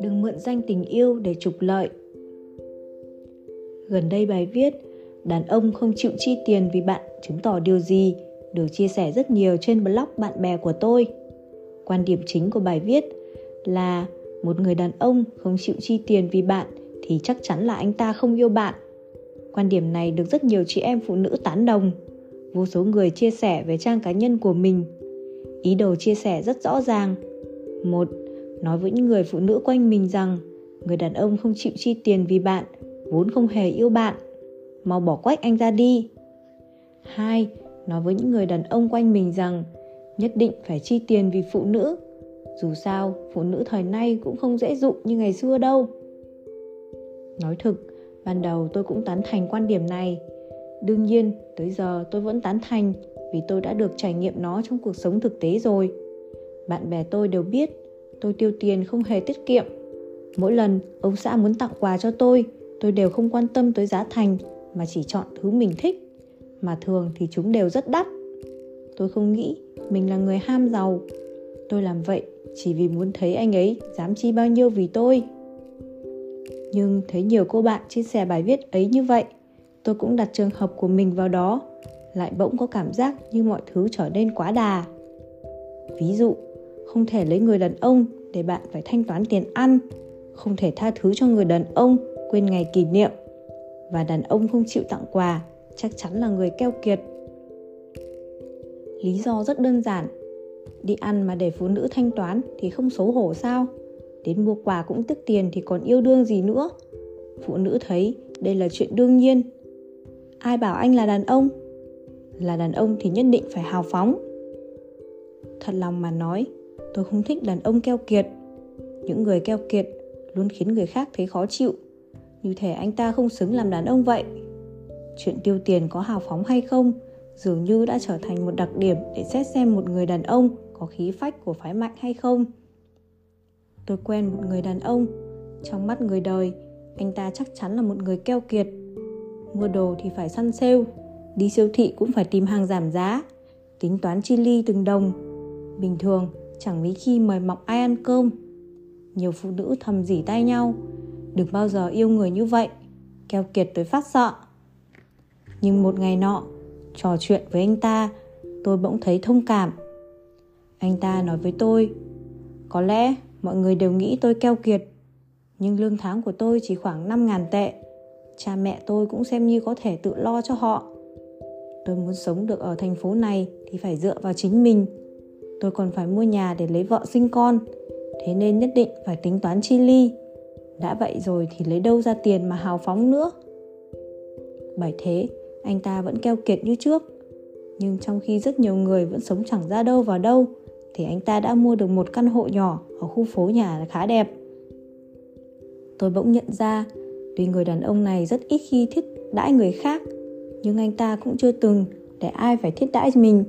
đừng mượn danh tình yêu để trục lợi. Gần đây bài viết, đàn ông không chịu chi tiền vì bạn chứng tỏ điều gì? được chia sẻ rất nhiều trên blog bạn bè của tôi. Quan điểm chính của bài viết là một người đàn ông không chịu chi tiền vì bạn thì chắc chắn là anh ta không yêu bạn. Quan điểm này được rất nhiều chị em phụ nữ tán đồng. Vô số người chia sẻ về trang cá nhân của mình. Ý đồ chia sẻ rất rõ ràng. Một nói với những người phụ nữ quanh mình rằng, người đàn ông không chịu chi tiền vì bạn, vốn không hề yêu bạn. Mau bỏ quách anh ra đi. Hai, nói với những người đàn ông quanh mình rằng, nhất định phải chi tiền vì phụ nữ. Dù sao, phụ nữ thời nay cũng không dễ dụ như ngày xưa đâu. Nói thực, ban đầu tôi cũng tán thành quan điểm này. Đương nhiên, tới giờ tôi vẫn tán thành vì tôi đã được trải nghiệm nó trong cuộc sống thực tế rồi. Bạn bè tôi đều biết tôi tiêu tiền không hề tiết kiệm. Mỗi lần, ông xã muốn tặng quà cho tôi tôi đều không quan tâm tới giá thành, mà chỉ chọn thứ mình thích. Mà thường thì chúng đều rất đắt. Tôi không nghĩ mình là người ham giàu. Tôi làm vậy chỉ vì muốn thấy anh ấy dám chi bao nhiêu vì tôi. Nhưng thấy nhiều cô bạn chia sẻ bài viết ấy như vậy, tôi cũng đặt trường hợp của mình vào đó. Lại bỗng có cảm giác như mọi thứ trở nên quá đà. Ví dụ không thể lấy người đàn ông để bạn phải thanh toán tiền ăn. Không thể tha thứ cho người đàn ông, quên ngày kỷ niệm. Và đàn ông không chịu tặng quà, chắc chắn là người keo kiệt. Lý do rất đơn giản. Đi ăn mà để phụ nữ thanh toán thì không xấu hổ sao? Đến mua quà cũng tức tiền thì còn yêu đương gì nữa? Phụ nữ thấy đây là chuyện đương nhiên. Ai bảo anh là đàn ông? Là đàn ông thì nhất định phải hào phóng. Thật lòng mà nói tôi không thích đàn ông keo kiệt. Những người keo kiệt luôn khiến người khác thấy khó chịu. Như thể anh ta không xứng làm đàn ông vậy. Chuyện tiêu tiền có hào phóng hay không dường như đã trở thành một đặc điểm để xét xem một người đàn ông có khí phách của phái mạnh hay không. Tôi quen một người đàn ông. Trong mắt người đời, anh ta chắc chắn là một người keo kiệt. Mua đồ thì phải săn sale, đi siêu thị cũng phải tìm hàng giảm giá, tính toán chi ly từng đồng. Bình thường chẳng mấy khi mời mọc ai ăn cơm. Nhiều phụ nữ thầm dỉ tay nhau. Đừng bao giờ yêu người như vậy. Keo kiệt tới phát sợ. Nhưng một ngày nọ, trò chuyện với anh ta, tôi bỗng thấy thông cảm. Anh ta nói với tôi, có lẽ mọi người đều nghĩ tôi keo kiệt, nhưng lương tháng của tôi chỉ khoảng 5.000 tệ. Cha mẹ tôi cũng xem như có thể tự lo cho họ. Tôi muốn sống được ở thành phố này thì phải dựa vào chính mình tôi còn phải mua nhà để lấy vợ sinh con. Thế nên nhất định phải tính toán chi ly. Đã vậy rồi thì lấy đâu ra tiền mà hào phóng nữa? Bởi thế, anh ta vẫn keo kiệt như trước. Nhưng trong khi rất nhiều người vẫn sống chẳng ra đâu vào đâu, thì anh ta đã mua được một căn hộ nhỏ ở khu phố nhà khá đẹp. Tôi bỗng nhận ra, tuy người đàn ông này rất ít khi thiết đãi người khác, nhưng anh ta cũng chưa từng để ai phải thiết đãi mình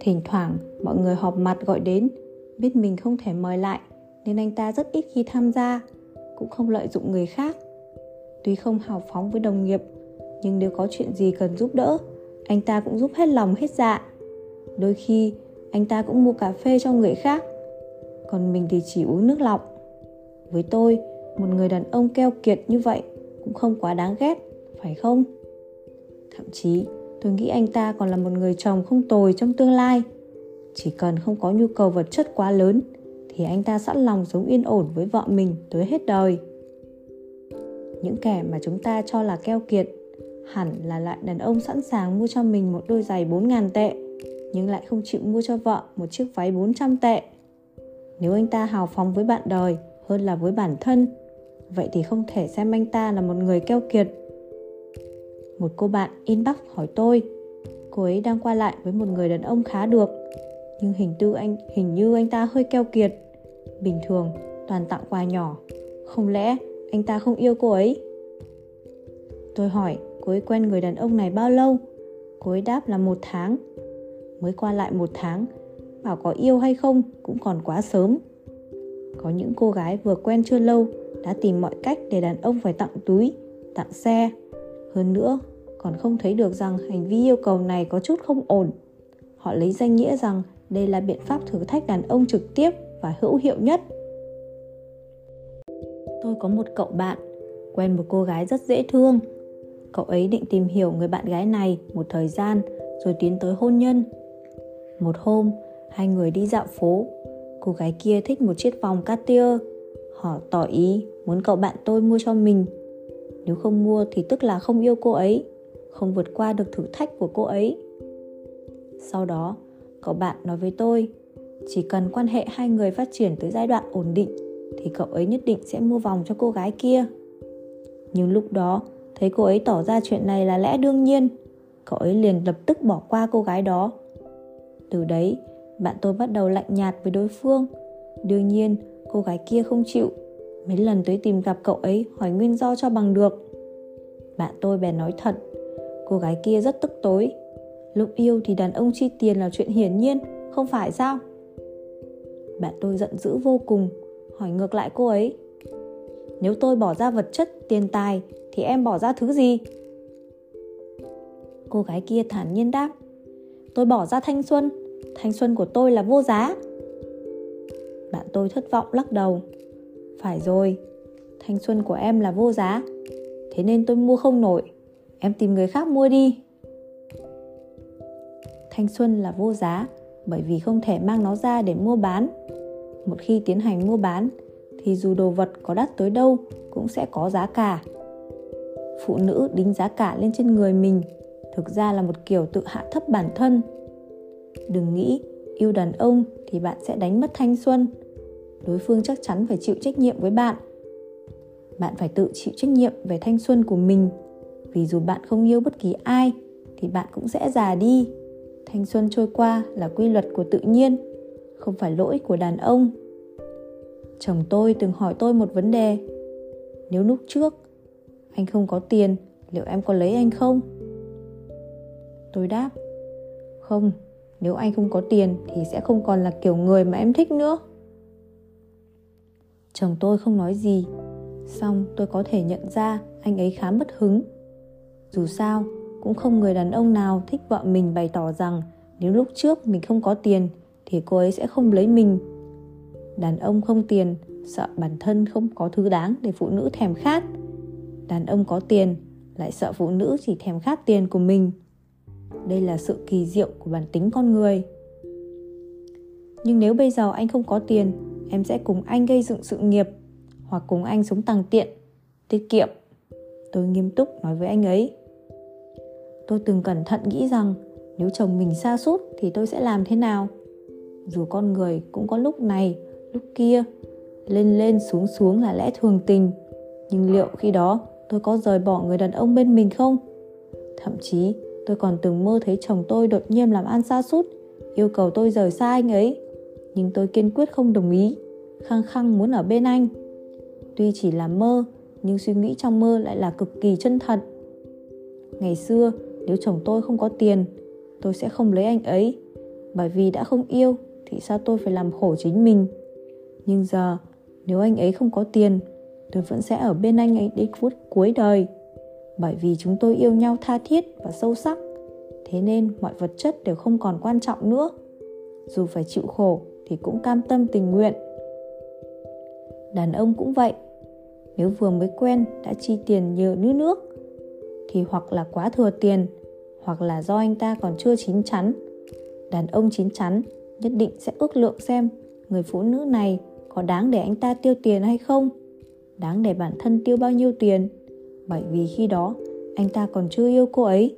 thỉnh thoảng, mọi người họp mặt gọi đến. Biết mình không thể mời lại, nên anh ta rất ít khi tham gia, cũng không lợi dụng người khác. Tuy không hào phóng với đồng nghiệp, nhưng nếu có chuyện gì cần giúp đỡ, anh ta cũng giúp hết lòng hết dạ. Đôi khi, anh ta cũng mua cà phê cho người khác, còn mình thì chỉ uống nước lọc. Với tôi, một người đàn ông keo kiệt như vậy cũng không quá đáng ghét, phải không? Thậm chí tôi nghĩ anh ta còn là một người chồng không tồi trong tương lai chỉ cần không có nhu cầu vật chất quá lớn thì anh ta sẵn lòng sống yên ổn với vợ mình tới hết đời những kẻ mà chúng ta cho là keo kiệt hẳn là lại đàn ông sẵn sàng mua cho mình một đôi giày 4.000 tệ nhưng lại không chịu mua cho vợ một chiếc váy 400 tệ. Nếu anh ta hào phóng với bạn đời hơn là với bản thân, vậy thì không thể xem anh ta là một người keo kiệt. Một cô bạn inbox hỏi tôi, cô ấy đang qua lại với một người đàn ông khá được, nhưng hình tư anh hình như anh ta hơi keo kiệt. Bình thường toàn tặng quà nhỏ, không lẽ anh ta không yêu cô ấy? Tôi hỏi cô ấy quen người đàn ông này bao lâu? Cô ấy đáp là một tháng mới qua lại một tháng bảo có yêu hay không cũng còn quá sớm có những cô gái vừa quen chưa lâu đã tìm mọi cách để đàn ông phải tặng túi tặng xe hơn nữa còn không thấy được rằng hành vi yêu cầu này có chút không ổn họ lấy danh nghĩa rằng đây là biện pháp thử thách đàn ông trực tiếp và hữu hiệu nhất Tôi có một cậu bạn, quen một cô gái rất dễ thương. Cậu ấy định tìm hiểu người bạn gái này một thời gian rồi tiến tới hôn nhân. Một hôm, hai người đi dạo phố. Cô gái kia thích một chiếc vòng Cartier. Họ tỏ ý muốn cậu bạn tôi mua cho mình. Nếu không mua thì tức là không yêu cô ấy, không vượt qua được thử thách của cô ấy. Sau đó, cậu bạn nói với tôi, chỉ cần quan hệ hai người phát triển tới giai đoạn ổn định thì cậu ấy nhất định sẽ mua vòng cho cô gái kia. Nhưng lúc đó, thấy cô ấy tỏ ra chuyện này là lẽ đương nhiên, cậu ấy liền lập tức bỏ qua cô gái đó. Từ đấy, bạn tôi bắt đầu lạnh nhạt với đối phương. Đương nhiên, cô gái kia không chịu. Mấy lần tới tìm gặp cậu ấy hỏi nguyên do cho bằng được. Bạn tôi bèn nói thật, cô gái kia rất tức tối. Lúc yêu thì đàn ông chi tiền là chuyện hiển nhiên, không phải sao? Bạn tôi giận dữ vô cùng, hỏi ngược lại cô ấy. Nếu tôi bỏ ra vật chất, tiền tài thì em bỏ ra thứ gì? Cô gái kia thản nhiên đáp Tôi bỏ ra thanh xuân Thanh xuân của tôi là vô giá Bạn tôi thất vọng lắc đầu Phải rồi Thanh xuân của em là vô giá Thế nên tôi mua không nổi Em tìm người khác mua đi. Thanh xuân là vô giá, Bởi vì không thể mang nó ra để mua bán. Một khi tiến hành mua bán, Thì dù đồ vật có đắt tới đâu Cũng sẽ có giá cả. Phụ nữ đính giá cả lên trên người mình, thực ra là một kiểu tự hạ thấp bản thân. Đừng nghĩ yêu đàn ông thì bạn sẽ đánh mất thanh xuân. Đối phương chắc chắn phải chịu trách nhiệm với bạn. Bạn phải tự chịu trách nhiệm về thanh xuân của mình vì dù bạn không yêu bất kỳ ai thì bạn cũng sẽ già đi. Thanh xuân trôi qua là quy luật của tự nhiên không phải lỗi của đàn ông. Chồng tôi từng hỏi tôi một vấn đề. Nếu lúc trước anh không có tiền liệu em có lấy anh không? Tôi đáp Không, nếu anh không có tiền thì sẽ không còn là kiểu người mà em thích nữa. Chồng tôi không nói gì Xong tôi có thể nhận ra anh ấy khá mất hứng. Dù sao, cũng không người đàn ông nào thích vợ mình bày tỏ rằng nếu lúc trước mình không có tiền thì cô ấy sẽ không lấy mình. Đàn ông không tiền, sợ bản thân không có thứ đáng để phụ nữ thèm khát. Đàn ông có tiền, lại sợ phụ nữ chỉ thèm khát tiền của mình đây là sự kỳ diệu của bản tính con người nhưng nếu bây giờ anh không có tiền em sẽ cùng anh gây dựng sự nghiệp hoặc cùng anh sống tàng tiện tiết kiệm tôi nghiêm túc nói với anh ấy tôi từng cẩn thận nghĩ rằng, nếu chồng mình xa sút thì tôi sẽ làm thế nào? Dù con người cũng có lúc này, lúc kia, lên lên xuống xuống là lẽ thường tình. Nhưng liệu khi đó tôi có rời bỏ người đàn ông bên mình không? Thậm chí, Tôi còn từng mơ thấy chồng tôi đột nhiên làm ăn xa sút, Yêu cầu tôi rời xa anh ấy. Nhưng tôi kiên quyết không đồng ý, Khăng khăng muốn ở bên anh. Tuy chỉ là mơ, Nhưng suy nghĩ trong mơ lại là cực kỳ chân thật. Ngày xưa nếu chồng tôi không có tiền, Tôi sẽ không lấy anh ấy. Bởi vì đã không yêu, Thì sao tôi phải làm khổ chính mình? Nhưng giờ, Nếu anh ấy không có tiền, Tôi vẫn sẽ ở bên anh ấy đến phút cuối đời. Bởi vì chúng tôi yêu nhau tha thiết và sâu sắc, thế nên mọi vật chất đều không còn quan trọng nữa. Dù phải chịu khổ thì cũng cam tâm tình nguyện. Đàn ông cũng vậy, nếu vừa mới quen đã chi tiền nhiều như nước, thì hoặc là quá thừa tiền hoặc là do anh ta còn chưa chín chắn. Đàn ông chín chắn nhất định sẽ ước lượng xem người phụ nữ này có đáng để anh ta tiêu tiền hay không, đáng để bản thân tiêu bao nhiêu tiền. Bởi vì khi đó, anh ta còn chưa yêu cô ấy.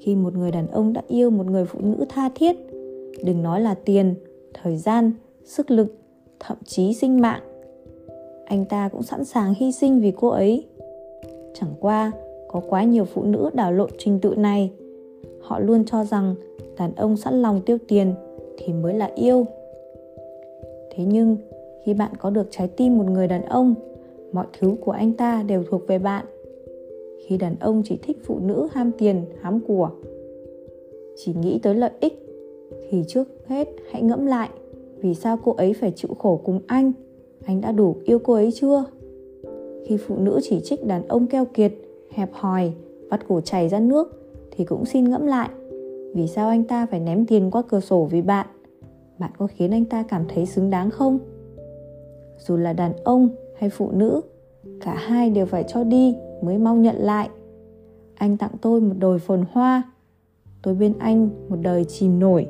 Khi một người đàn ông đã yêu một người phụ nữ tha thiết, đừng nói là tiền, thời gian, sức lực, thậm chí sinh mạng, anh ta cũng sẵn sàng hy sinh vì cô ấy. Chẳng qua có quá nhiều phụ nữ đảo lộn trình tự này. Họ luôn cho rằng đàn ông sẵn lòng tiêu tiền thì mới là yêu. Thế nhưng, khi bạn có được trái tim một người đàn ông, mọi thứ của anh ta đều thuộc về bạn. Khi đàn ông chỉ thích phụ nữ ham tiền, hám của, chỉ nghĩ tới lợi ích, thì trước hết hãy ngẫm lại vì sao cô ấy phải chịu khổ cùng anh. Anh đã đủ yêu cô ấy chưa? Khi phụ nữ chỉ trích đàn ông keo kiệt hẹp hòi, vắt cổ chảy ra nước thì cũng xin ngẫm lại. Vì sao anh ta phải ném tiền qua cửa sổ vì bạn? Bạn có khiến anh ta cảm thấy xứng đáng không? Dù là đàn ông hay phụ nữ, cả hai đều phải cho đi mới mau nhận lại. Anh tặng tôi một đồi phồn hoa, tôi bên anh một đời chìm nổi.